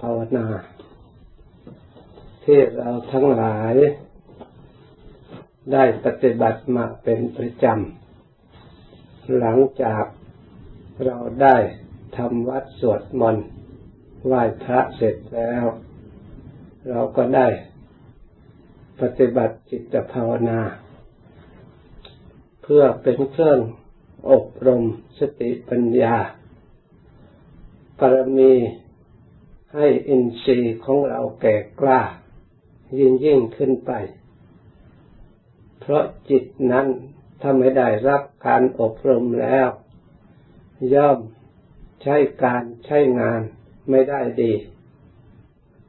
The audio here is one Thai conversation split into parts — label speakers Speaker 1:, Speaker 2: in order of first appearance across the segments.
Speaker 1: ภาวนา ที่เราทั้งหลายได้ปฏิบัติมาเป็นประจำ หลังจากเราได้ทำวัดสวดมนต์ไหว้พระเสร็จแล้ว เราก็ได้ปฏิบัติจิตภาวนา เพื่อเป็นเครื่องอบรมสติปัญญาปรมี ให้อินทรีย์ของเราแก่กล้า ยิ่งยิ่งขึ้นไป เพราะจิตนั้นถ้าไม่ได้รับการอบรมแล้ว ย่อมใช้การใช้งานไม่ได้ดี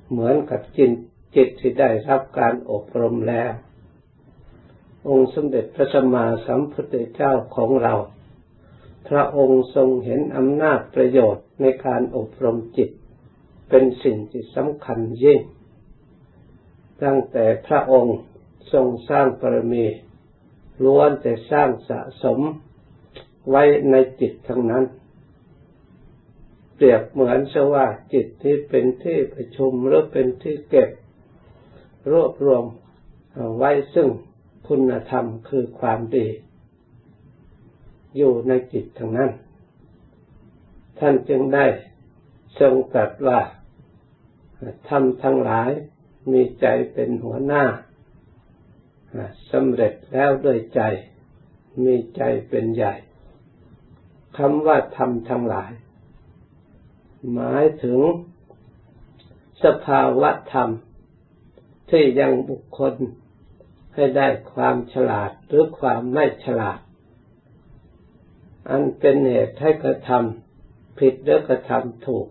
Speaker 1: เหมือนกับจิตจิตที่ได้รับการอบรมแล้ว องค์สมเด็จพระสัมมาสัมพุทธเจ้าของเรา พระองค์ทรงเห็นอำนาจประโยชน์ในการอบรมจิต เป็นสิ่งที่สำคัญยิ่ง ตั้งแต่พระองค์ทรงสร้างปรมีล้วนแต่สร้างสะสมไว้ในจิตทั้งนั้น เปรียบเหมือนสว่าจิตที่เป็นที่ประชุมหรือเป็นที่เก็บ รวบรวมไว้ซึ่งคุณธรรมคือความดี อยู่ในจิตทั้งนั้น ท่านจึงได้ ทรงตรัสว่าทำทั้งหลายมีใจเป็นหัวหน้าสำเร็จแล้วด้วยใจ มีใจเป็นใหญ่คำว่าทำทั้งหลาย หมายถึงสภาวะธรรม ที่ยังบุคคลให้ได้ความฉลาดหรือความไม่ฉลาด อันเป็นเหตุให้กระทำผิดหรือกระทำถูก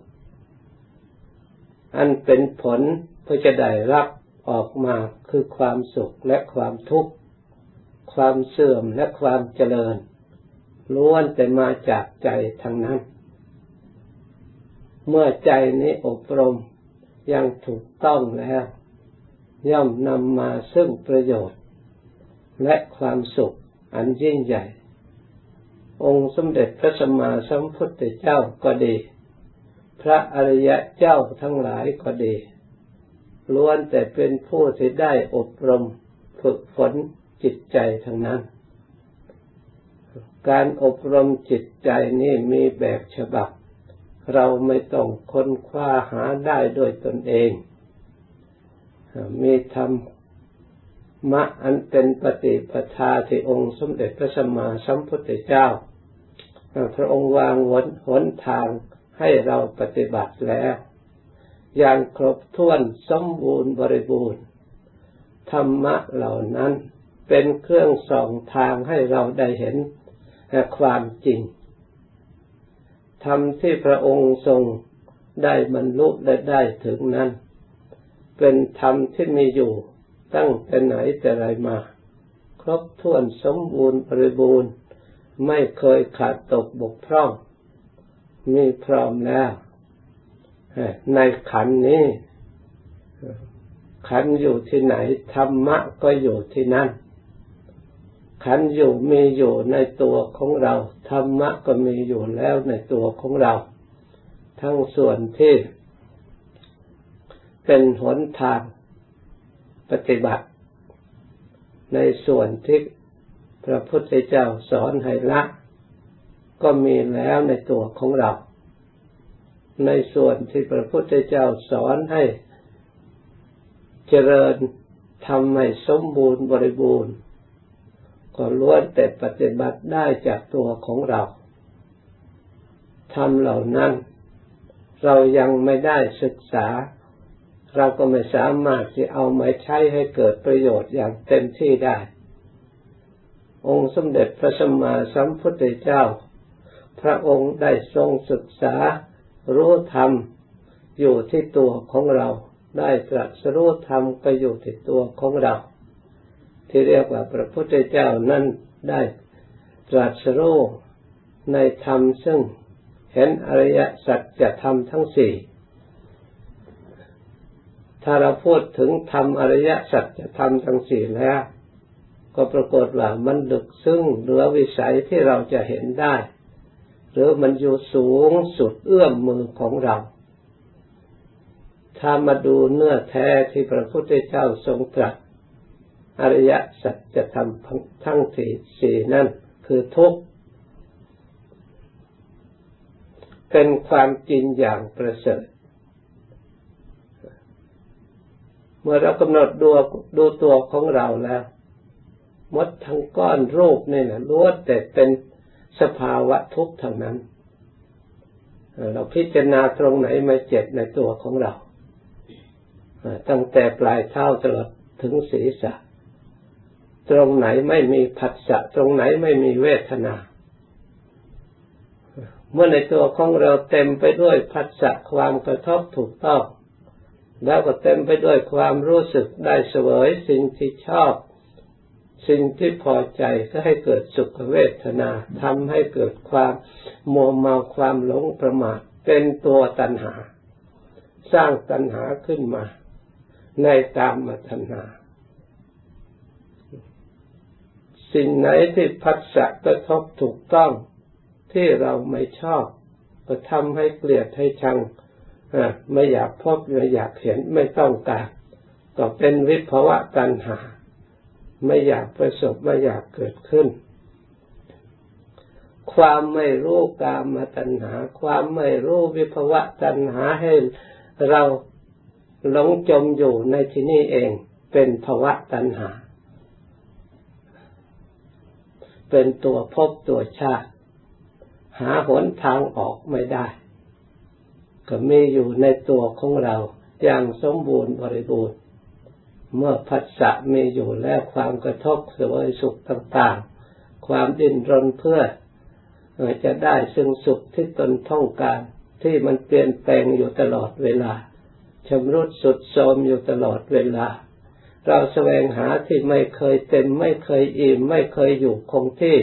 Speaker 1: อันเป็นผลเพื่อจะได้รับออกมาคือความสุขและความทุกข์ ความเสื่อมและความเจริญล้วนแต่มาจากใจทั้งนั้น เมื่อใจนี้อบรมยังถูกต้องแล้ว ย่อมนำมาซึ่งประโยชน์ และความสุขอันยิ่งใหญ่ องค์สมเด็จพระสัมมาสัมพุทธเจ้าก็ดี พระอริยะเจ้าทั้งหลายก็ดีล้วนแต่เป็นผู้ที่ได้อบรมฝึกฝนจิตใจทั้งนั้น การอบรมจิตใจนี่มีแบบฉบับ เราไม่ต้องค้นคว้าหาได้โดยตนเอง มีธรรมะอันเป็นปฏิปทาที่องค์สมเด็จพระสัมมาสัมพุทธเจ้าพระองค์วางวนหนทาง ให้เราปฏิบัติแล้ว อย่างครบถ้วนสมบูรณ์บริบูรณ์ธรรมะเหล่านั้นเป็นเครื่องส่องทางให้เราได้เห็นความจริงธรรมที่พระองค์ทรงได้บรรลุและได้ถึงนั้น เป็นธรรมที่มีอยู่ตั้งแต่ไหนแต่ไรมา ครบถ้วนสมบูรณ์บริบูรณ์ ไม่เคยขาดตกบกพร่อง มีพร้อมแล้วในขันนี้ ขันอยู่ที่ไหน ธรรมะก็อยู่ที่นั่น ขันอยู่มีอยู่ในตัวของเรา ธรรมะก็มีอยู่แล้วในตัวของเรา ทั้งส่วนที่เป็นหนทางปฏิบัติ ในส่วนที่พระพุทธเจ้าสอนให้ละ ก็มีแล้วในตัวของเรา ในส่วนที่พระพุทธเจ้าสอนให้เจริญทำให้สมบูรณ์บริบูรณ์ ก็ล้วนแต่ปฏิบัติได้จากตัวของเราทำเหล่านั้น เรายังไม่ได้ศึกษา เราก็ไม่สามารถจะเอามาใช้ให้เกิดประโยชน์อย่างเต็มที่ได้ องค์สมเด็จพระสัมมาสัมพุทธเจ้า พระองค์ได้ทรงศึกษารู้ธรรมอยู่ที่ตัวของเรา ได้ตรัสรู้ธรรมก็อยู่ที่ตัวของเรา ที่เรียกว่าพระพุทธเจ้านั้นได้ตรัสรู้ในธรรมซึ่งเห็นอริยสัจธรรมทั้งสี่ถ้าเราพูดถึงธรรมอริยสัจธรรมทั้งสี่แล้ว ก็ปรากฏว่ามันลึกซึ้งเหลือวิสัยที่เราจะเห็นได้ หรือมันอยู่สูงสุดเอื้อมมือของเรา ถ้ามาดูเนื้อแท้ที่พระพุทธเจ้าทรงตรัสอริยสัจธรรมทั้งสี่สี่นั่นคือทุกข์เป็นความจริงอย่างประเสริฐ เมื่อเรากำหนดดูดูตัวของเราแล้วมดทั้งก้อนรูปนี่นะล้วนแต่เป็น สภาวะทุกข์เท่านั้น เราพิจารณาตรงไหนมาเจ็บในตัวของเรา ตั้งแต่ปลายเท้าตลอดถึงศีรษะ ตรงไหนไม่มีผัสสะ ตรงไหนไม่มีเวทนา เมื่อในตัวของเราเต็มไปด้วยผัสสะความกระทบถูกต้องแล้วก็เต็มไปด้วยความรู้สึกได้เสวยสิ่งที่ชอบ สิ่งที่พอใจก็ให้เกิดสุขเวทนาทำให้เกิดความมัวเมาความหลงประมาทเป็นตัวตัณหา สร้างตัณหาขึ้นมา ในตามมาตัณหา สิ่งไหนที่พัฒสะกระทบถูกต้องที่เราไม่ชอบ ก็ทำให้เกลียดให้ชังไม่อยากพบไม่อยากเห็นไม่ต้องการก็เป็นวิภวะตัณหา ไม่อยากประสบไม่อยากเกิดขึ้น ความไม่รู้กามตัณหา ความไม่รู้วิภวะตัณหาให้เราหลงจมอยู่ในที่นี้เอง เป็นภวะตัณหา เป็นตัวพบตัวชาติ หาหนทางออกไม่ได้ ก็มีอยู่ในตัวของเราอย่างสมบูรณ์บริบูรณ์ เมื่อผัสสะมีอยู่แล้วความกระทบสวยสุขต่างๆ ความดิ้นรนเพื่อจะได้ซึ่งสุขที่ตนท่องการ ที่มันเปลี่ยนแปลงอยู่ตลอดเวลาชำรุดสุดโทมอยู่ตลอดเวลา เราแสวงหาที่ไม่เคยเต็ม ไม่เคยอิ่มไม่เคยอยู่คงที่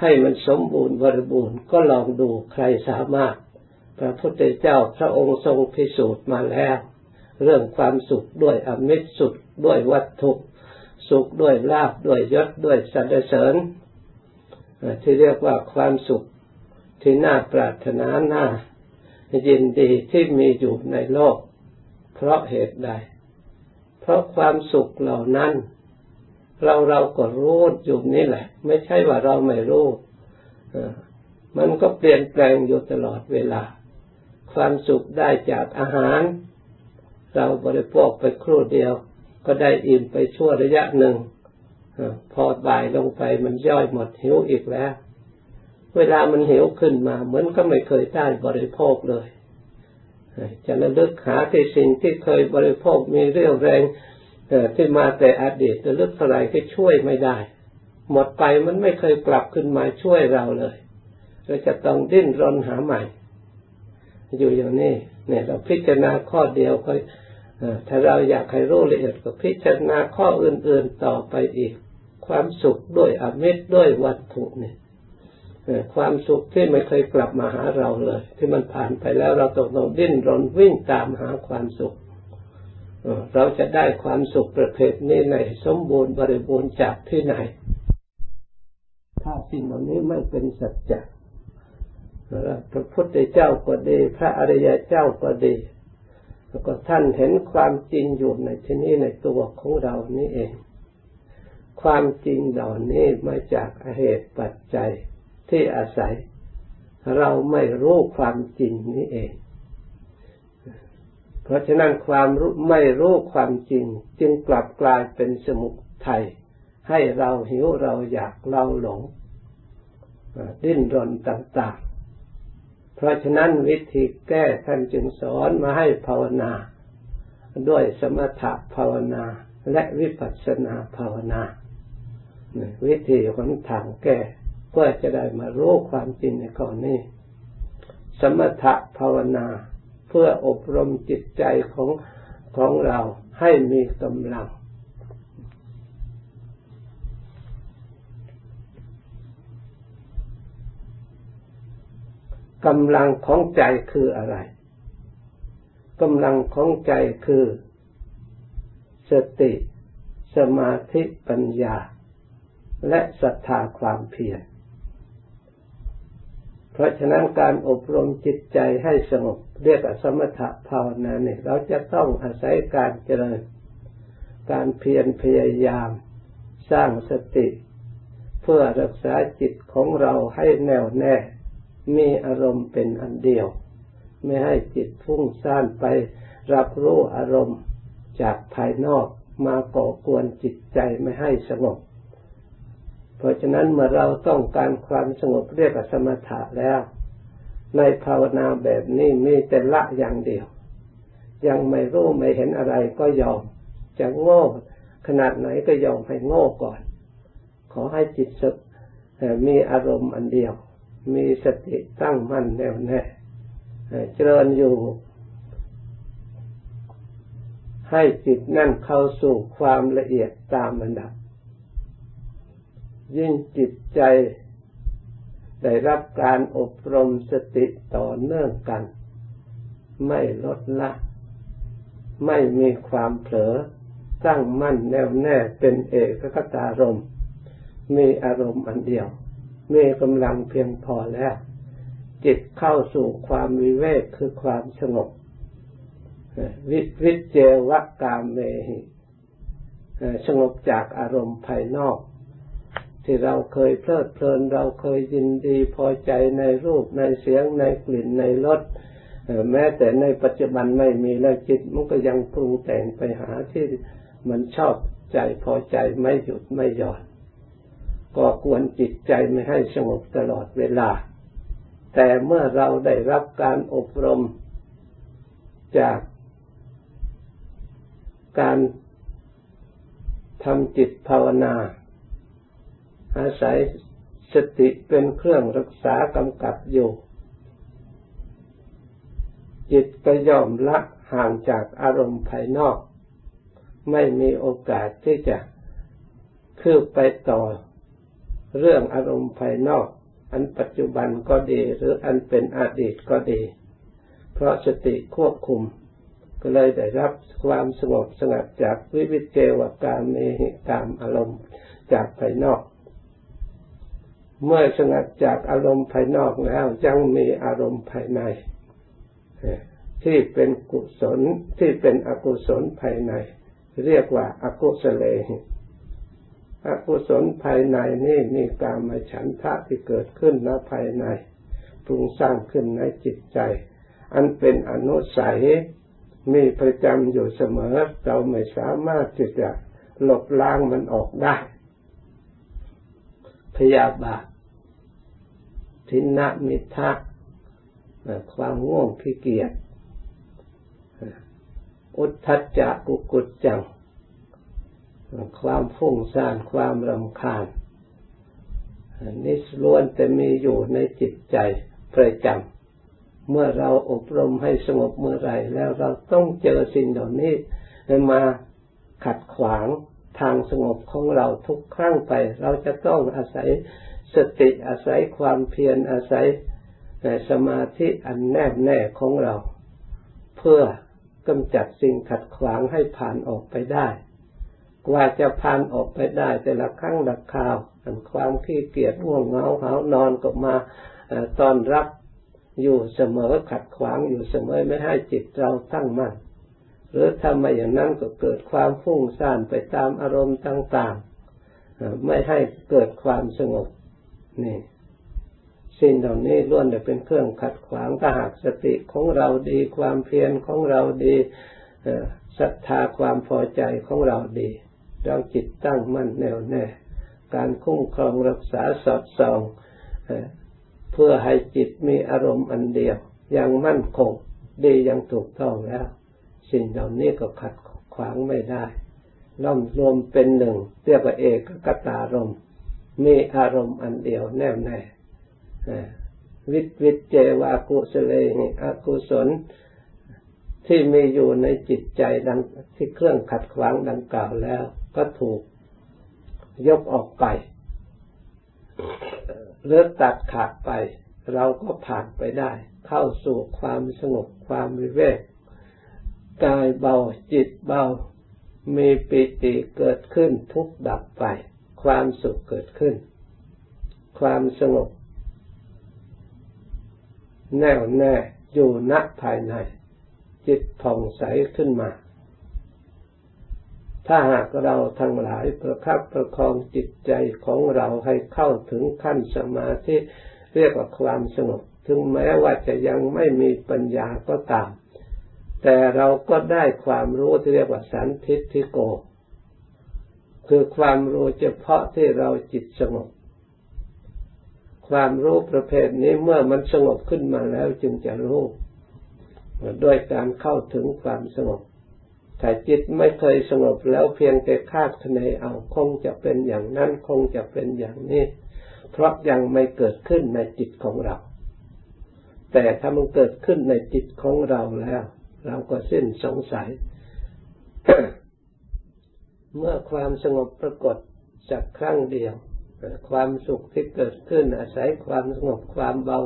Speaker 1: ให้มันสมบูรณ์บริบูรณ์ก็ลองดูใครสามารถ พระพุทธเจ้าพระองค์ทรงพิสูจน์มาแล้ว เรื่องความสุขด้วยอมิตรสุดด้วยวัตถุสุขด้วยลาบด้วยยศด้วยสรรเสริญที่เรียกว่าความสุขที่น่าปรารถนาน่ายินดีที่มีอยู่ในโลก เพราะเหตุใด เพราะความสุขเหล่านั้น เราเราก็รู้อยู่นี่แหละ ไม่ใช่ว่าเราไม่รู้มันก็เปลี่ยนแปลงอยู่ตลอดเวลา ความสุขได้จากอาหาร เราบริโภคไปครู่เดียว ก็ได้อิ่มไปชั่วระยะหนึ่งพอบ่ายลงไปมันย่อยหมดหิวอีกแล้ว เวลามันหิวขึ้นมาเหมือนก็ไม่เคยได้บริโภคเลยจะระลึกหาที่สิ่งที่เคยบริโภคมีเรี่ยวแรงที่มาแต่อดีตระลึกเท่าไรก็ช่วยไม่ได้ หมดไปมันไม่เคยกลับขึ้นมาช่วยเราเลยเราจะต้องดิ้นรนหาใหม่ อยู่อย่างนี้เนี่ยเราพิจารณาข้อเดียวก็ ถ้าเราอยากให้รู้ละเอียดก็พิจารณาข้ออื่น ๆต่อไปอีก ความสุขด้วยอมิตรด้วยวัตถุเนี่ยความสุขที่ไม่เคยกลับมาหาเราเลย ที่มันผ่านไปแล้วเราต้องต้องดิ้นรนวิ่งตามหาความสุขเราจะได้ความสุขประเภทนี้ในสมบูรณ์บริบูรณ์จากที่ไหน ถ้าสิ่งเหล่านี้ไม่เป็นสัจจะพระพุทธเจ้าก็ดี พระอริยเจ้าก็ดี แล้วก็ท่านเห็นความจริงอยู่ในที่นี้ในตัวของเรานี่เอง ความจริงเหล่านี้มาจากเหตุปัจจัยที่อาศัย เราไม่รู้ความจริงนี้เอง เพราะฉะนั้นความรู้ไม่รู้ความจริง จึงกลับกลายเป็นสมุทัยให้เราหิวเราอยากเราหลงดิ้นรนต่าง เพราะฉะนั้นวิธีแก้ท่านจึงสอนมาให้ภาวนา ด้วยสมถะภาวนาและวิปัสสนาภาวนา วิธีหนทางแก้เพื่อจะได้มารู้ความจริงในข้อนี้ สมถะภาวนาเพื่ออบรมจิตใจของของเราให้มีกำลัง กำลังของใจคืออะไรกำลังของใจคือ สติ สมาธิปัญญา และศรัทธาความเพียรเพราะฉะนั้นการอบรมจิตใจให้สงบเรียกสมถะภาวนาเนี่ยเราจะต้องอาศัยการเจริญ การเพียรพยายาม สร้างสติ เพื่อรักษาจิตของเราให้แน่วแน่ มีอารมณ์เป็นอันเดียว ไม่ให้จิตฟุ้งซ่านไปรับรู้อารมณ์จากภายนอกมาก่อกวนจิตใจไม่ให้สงบ เพราะฉะนั้นเมื่อเราต้องการความสงบเรียกสมถะแล้ว ในภาวนาแบบนี้มีแต่ละอย่างเดียว ยังไม่รู้ไม่เห็นอะไรก็ยอม จะโง่ขนาดไหนก็ยอมให้โง่ก่อน ขอให้จิตสมีอารมณ์อันเดียว มีสติตั้งมั่นแน่วแน่เจริญอยู่ ให้จิตนั่นเข้าสู่ความละเอียดตามระดับ ยิ่งจิตใจได้รับการอบรมสติต่อเนื่องกัน ไม่ลดละ ไม่มีความเผลอตั้งมั่นแน่วแน่เป็นเอกคตารมมีอารมณ์อันเดียว มีกำลังเพียงพอแล้ว จิตเข้าสู่ความวิเวกคือความสงบวิวิเจวะกามเมหิสงบจากอารมณ์ภายนอก ที่เราเคยเพลิดเพลินเราเคยยินดีพอใจในรูปในเสียงในกลิ่นในรสแม้แต่ในปัจจุบันไม่มีแล้วจิตมันก็ยังปรุงแต่งไปหาที่มันชอบใจพอใจไม่หยุดไม่หย่อน ก็ควรจิตใจไม่ให้สงบตลอดเวลา แต่เมื่อเราได้รับการอบรมจากการทำจิตภาวนา อาศัยสติเป็นเครื่องรักษากำกับอยู่ จิตก็ยอมละห่างจากอารมณ์ภายนอก ไม่มีโอกาสที่จะคืบไปต่อ เรื่องอารมณ์ภายนอก อันปัจจุบันก็ดี หรืออันเป็นอดีตก็ดี เพราะสติควบคุม ก็เลยได้รับความสงบสงัดจากวิวิเจวการเมหิตามอารมณ์จากภายนอก เมื่อสงัดจากอารมณ์ภายนอกแล้วยังมีอารมณ์ภายใน ที่เป็นกุศลที่เป็นอกุศลภายใน เรียกว่าอากุศเลหิ อกุศลภายในนี่มีกามฉันทะที่เกิดขึ้นณภายในปรุงสร้างขึ้นในจิตใจ อันเป็นอนุสัยมีประจำอยู่เสมอ เราไม่สามารถที่จะหลบล้างมันออกได้ พยาบาททินะมิทะความง่วงขี้เกียจอุทธัจจะกุกุจจัง ความฟุ้งซ่านความรำคาญนี่ล้วนแต่มีอยู่ในจิตใจประจำเมื่อเราอบรมให้สงบเมื่อไรแล้วเราต้องเจอสิ่งเหล่านี้มาขัดขวางทางสงบของเราทุกครั้งไป เราจะต้องอาศัยสติอาศัยความเพียรอาศัยสมาธิอันแนบแน่ของเรา เพื่อกำจัดสิ่งขัดขวางให้ผ่านออกไปได้ กว่าจะผ่านออกไปได้ แต่ละครั้งละคราวอันความขี้เกียจง่วงเหงาหานอนก็มาตอนรับอยู่เสมอขัดขวางอยู่เสมอไม่ให้จิตเราตั้งมั่นหรือทำมาอย่างนั้นก็เกิดความฟุ้งซ่านไปตามอารมณ์ต่าง ๆ ไม่ให้เกิดความสงบนี่สิ่งเหล่านี้ล้วนแต่เป็นเครื่องขัดขวางถ้าหากสติของเราดีความเพียรของเราดีศรัทธาความพอใจของเราดี เราจิตตั้งมั่นแน่วแน่ การคุ้มครองรักษาสอดส่องเพื่อให้จิตมีอารมณ์อันเดียวอย่างมั่นคงดีอย่างถูกต้องแล้ว สิ่งเหล่านี้ก็ขัดขวางไม่ได้ล่อมรวมเป็นหนึ่งเรียกว่าเอกกตารมมีอารมณ์อันเดียวแน่วแน่วิตวิเจวากุสเลหิอกุศล ที่มีอยู่ในจิตใจดังที่เครื่องขัดขวางดังกล่าวแล้ว ก็ถูกยกออกไปหรือตัดขาดไป เราก็ผ่านไปได้ เข้าสู่ความสงบความวิเวกกายเบาจิตเบา มีปิติเกิดขึ้นทุกดับไป ความสุขเกิดขึ้น ความสงบ แน่วแน่อยู่ณภายใน จิตผ่องใสขึ้นมา ถ้าหากเราทั้งหลายประคับประคองจิตใจของเราให้เข้าถึงขั้นสมาธิเรียกว่าความสงบ ถึงแม้ว่าจะยังไม่มีปัญญาก็ตาม แต่เราก็ได้ความรู้ที่เรียกว่าสันทิฏฐิโก คือความรู้เฉพาะที่เราจิตสงบ ความรู้ประเภทนี้เมื่อมันสงบขึ้นมาแล้วจึงจะรู้ ด้วยการเข้าถึงความสงบถ้าจิตไม่เคยสงบแล้วเพียงแต่คาดคะเนเอาคงจะเป็นอย่างนั้นคงจะเป็นอย่างนี้ เพราะยังไม่เกิดขึ้นในจิตของเรา แต่ถ้ามันเกิดขึ้นในจิตของเราแล้ว เราก็สิ้นสงสัย เมื่อความสงบปรากฏจากครั้งเดียว ความสุขที่เกิดขึ้น อาศัยความสงบความเบา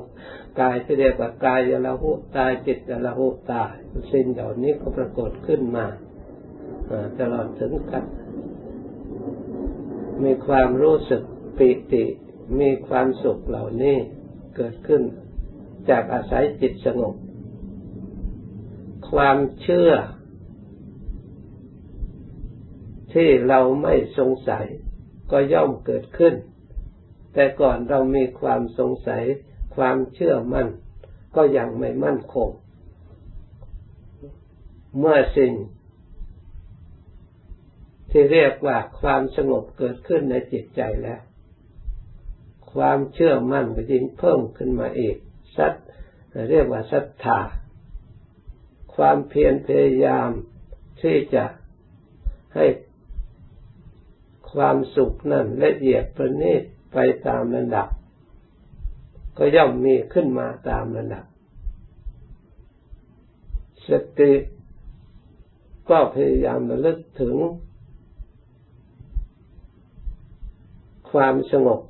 Speaker 1: กายที่เรียกว่ากายยละหุตายจิตยละหุตายสิ่งเหล่านี้ก็ปรากฏขึ้นมาตลอดถึงกันมีความรู้สึกปิติ มีความสุขเหล่านี้เกิดขึ้น จากอาศัยจิตสงบ ความเชื่อ ที่เราไม่สงสัย ก็ย่อมเกิดขึ้น แต่ก่อนเรามีความสงสัย ความเชื่อมั่น ก็ยังไม่มั่นคง เมื่อสิ่ง ที่เรียกว่าความสงบเกิดขึ้นในจิตใจแล้ว ความเชื่อมั่นก็ยิ่งเพิ่มขึ้นมาอีกสัตเรียกว่าศรัทธา ความเพียรพยายามที่จะให้ ความสุขนั้นละเอียดประณีตไปตามระดับ ก็ย่อมมีขึ้นมาตามระดับ สติก็พยายามระลึกถึง ความสงบ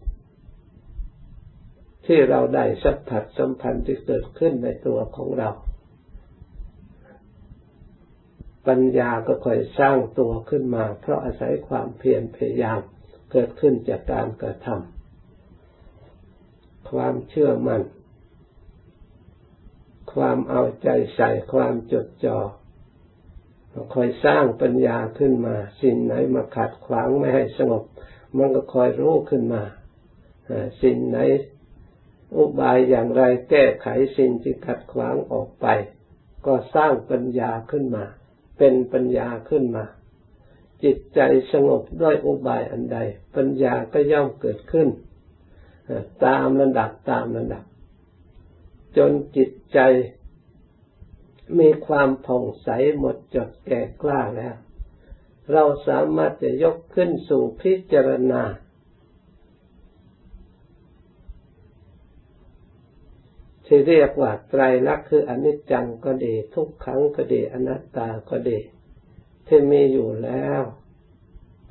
Speaker 1: ที่เราได้สัมผัสสัมพันธ์ที่เกิดขึ้นในตัวของเรา ปัญญาก็ค่อยสร้างตัวขึ้นมา เพราะอาศัยความเพียรพยายามเกิดขึ้นจากการกระทำความเชื่อมัน่น ความเอาใจใส่ความจดจอ่อคอยสร้างปัญญาขึ้นมา สิ่งไหนมาขัดขวางไม่ให้สงบ มันก็คอยรู้ขึ้นมาสิ่งไหนอุบายอย่างไรแก้ไขสิ่งที่ขัดขวางออกไป ก็สร้างปัญญาขึ้นมา เป็นปัญญาขึ้นมา จิตใจสงบด้วยอุบายอันใด ปัญญาก็ย่อมเกิดขึ้น ตามระดับตามระดับ จนจิตใจมีความผ่องใสหมดจดแก่กล้าแล้ว เราสามารถจะยกขึ้นสู่พิจารณา ที่เรียกว่าไตรลักษณ์คืออนิจจังก็ดี ทุกขังก็ดีอนัตตาก็ดี ที่มีอยู่แล้ว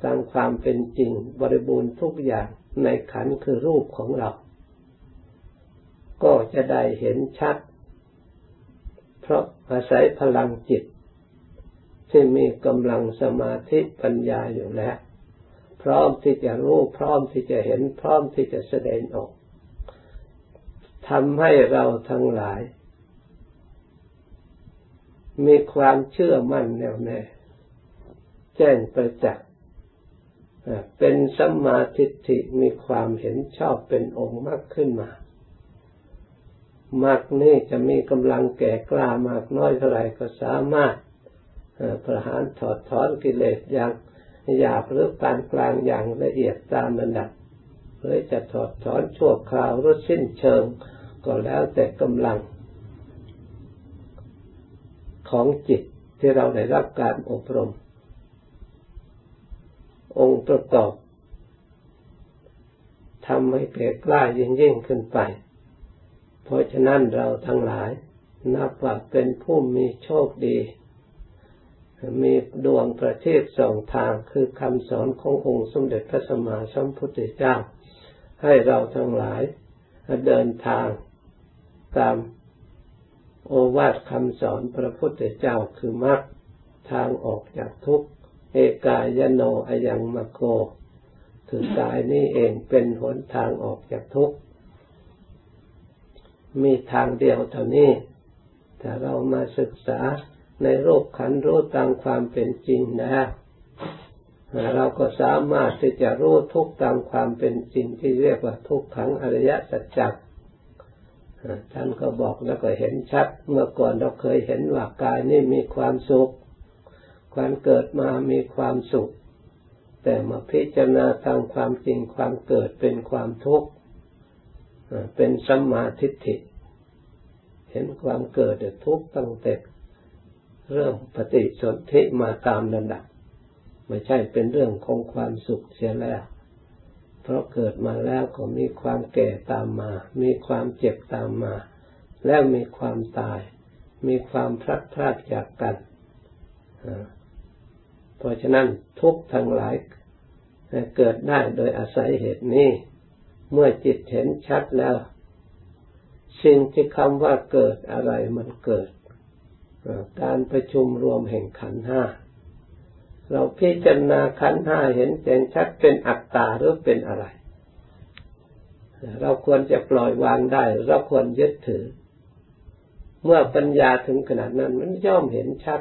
Speaker 1: ตามความเป็นจริงบริบูรณ์ทุกอย่างในขันคือรูปของเรา ก็จะได้เห็นชัด เพราะอาศัยพลังจิต ที่มีกำลังสมาธิปัญญาอยู่แล้ว พร้อมที่จะรู้ พร้อมที่จะเห็น พร้อมที่จะแสดงออก ทำให้เราทั้งหลาย มีความเชื่อมั่นแน่วแน่ แจ้งประจักษ์เป็นสัมมาทิฏฐิมีความเห็นชอบเป็นองค์มากขึ้นมามากนี่จะมีกำลังแก่กล้ามากน้อยเท่าไรก็สามารถประหารถอดถอนกิเลสอย่างหยาบหรือปานกลางอย่างละเอียดตามระดับหรือจะถอดถอนชั่วคราวหรือสิ้นเชิง ก็แล้วแต่กำลังของจิตที่เราได้รับการอบรม องค์ประกอบทำให้เก่กล้ายิ่งยิ่งขึ้นไป เพราะฉะนั้นเราทั้งหลาย นับว่าเป็นผู้มีโชคดี มีดวงประเทีปสองทางคือคำสอนขององค์สมเด็จพระสัมมาสัมพุทธเจ้า ให้เราทั้งหลายเดินทาง ตามโอวาทคำสอนพระพุทธเจ้าคือมรรคทางออกจากทุกข์เอกายโนอยังมโกคือกายนี่เองเป็นหนทางออกจากทุกข์มีทางเดียวเท่านี้ถ้าเรามาศึกษาในโรูปขันรู้ตามความเป็นจริงนะเราก็สามารถที่จะรู้ทุกตามความเป็นจริงที่เรียกว่าทุกขังอริยสัจจ ท่านก็บอกแล้วก็เห็นชัด เมื่อก่อนเราเคยเห็นว่ากายนี่มีความสุขความเกิดมามีความสุข แต่มาพิจารณาทางความจริงความเกิดเป็นความทุกข์เป็นสัมมาทิฏฐิ เห็นความเกิดทุกข์ตั้งแต่เรื่องปฏิสนธิมาตามระดับไม่ใช่เป็นเรื่องของความสุขเสียแล้ว ราะเกิดมาแล้วก็มีความแก่ตามมา มีความเจ็บตามมา แล้วมีความตาย มีความพลัดพรากจากกัน เพราะฉะนั้นทุกทั้งหลายเกิดได้โดยอาศัยเหตุนี้ เมื่อจิตเห็นชัดแล้ว สิ่งที่คำว่าเกิดอะไรมันเกิด การประชุมรวมแห่งขันห้า เราพิจารณาขันห้าเห็นแจ้งชัดเป็นอัตตาหรือเป็นอะไร เราควรจะปล่อยวางได้ เราควรยึดถือ เมื่อปัญญาถึงขนาดนั้น มันย่อมเห็นชัด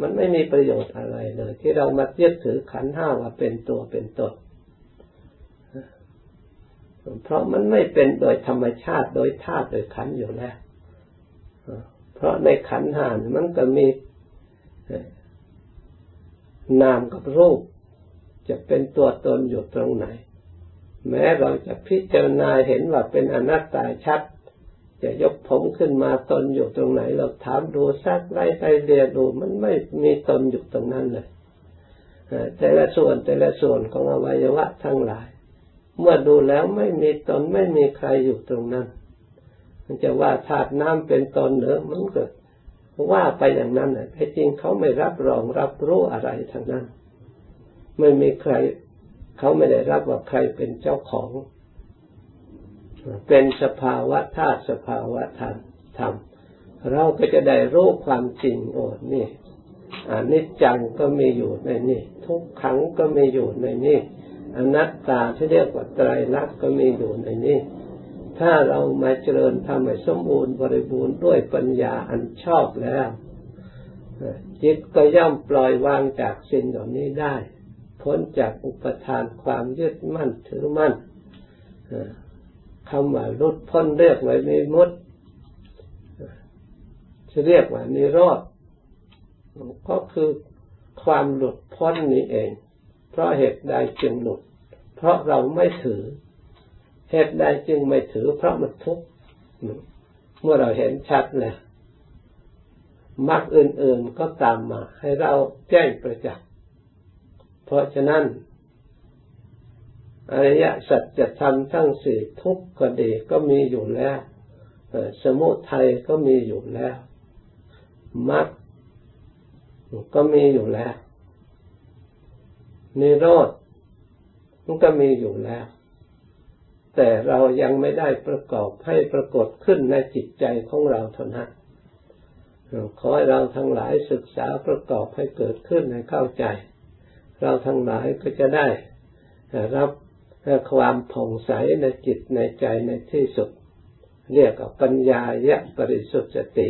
Speaker 1: มันไม่มีประโยชน์อะไรเลย ที่เรามายึดถือขันห้าว่าเป็นตัวเป็นตนเพราะมันไม่เป็นโดยธรรมชาติโดยธาตุโดยขันอยู่แล้วพราะในขันหานมันก็มี นามกับรูป จะเป็นตัวตนอยู่ตรงไหน แม้เราจะพิจารณาเห็นว่าเป็นอนัตตาชัด จะยกผมขึ้นมาตนอยู่ตรงไหน เราถามดูซักไล่ไปเรียนดูมันไม่มีตนอยู่ตรงนั้นเลยแต่ละส่วนแต่ละส่วนของอวัยวะทั้งหลาย เมื่อดูแล้วไม่มีตนไม่มีใครอยู่ตรงนั้น มันจะว่าธาตุน้ำเป็นตนเหนือมันก็ ว่าไปอย่างนั้นแท้จริงเขาไม่รับรองรับรู้อะไรทั้งนั้น ไม่มีใคร เขาไม่ได้รับว่าใครเป็นเจ้าของ เป็นสภาวะธาตุสภาวะธรรมธรรมเราก็จะได้รู้ความจริงโอ้นี่อนิจจังก็มีอยู่ในนี่ ทุกขังก็มีอยู่ในนี่อนัตตาที่เรียกว่าไตรลักษณ์ก็มีอยู่ในนี่ ถ้าเรามาเจริญทำให้สมบูรณ์บริบูรณ์ด้วยปัญญาอันชอบแล้วจิตก็ย่อมปล่อยวางจากสิ่งเหล่านี้ได้พ้นจากอุปทานความยึดมั่นถือมั่นคำว่าลุดพ้นเรียกไว้ในมุดจะเรียกว่านิโรธก็คือความหลุดพ้นนี้เอง เพราะเหตุใดจึงหลุด เพราะเราไม่ถือ เหตุใดจึงไม่ถือเพราะมันทุกข์เมื่อเราเห็นชัดแล้วมรรคอื่น ๆก็ตามมา ให้เราแจ้งประจักษ์เพราะฉะนั้นอริยสัจจะทำทั้งสี่ทุกข์ก็ดีก็มีอยู่แล้วสมุทัยก็มีอยู่แล้วมรรคก็มีอยู่แล้วนิโรธมันก็มีอยู่แล้ว แต่เรายังไม่ได้ประกอบให้ปรากฏขึ้นในจิตใจของเราเท่านั้นขอให้เราทั้งหลายศึกษาประกอบให้เกิดขึ้นให้เข้าใจ เราทั้งหลายก็จะได้รับความผ่องใสในจิตในใจในที่สุด เรียกว่าปัญญายะบริสุทธิ์ติ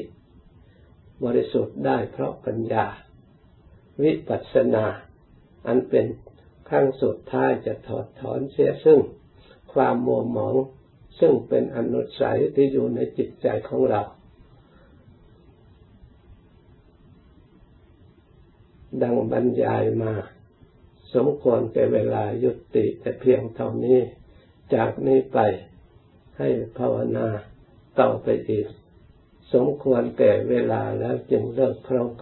Speaker 1: บริสุทธิ์ได้เพราะปัญญา วิปัสสนา อันเป็นขั้งสุดท้ายจะถอดถอนเสียซึ่ง ความมัวหมอง ซึ่งเป็นอนุสัยที่อยู่ในจิตใจของเรา ดังบรรยายมา สมควรแก่เวลายุติแต่เพียงเท่านี้ จากนี้ไปให้ภาวนาต่อไปอีก สมควรแก่เวลาแล้วจึงเลิกพร้อม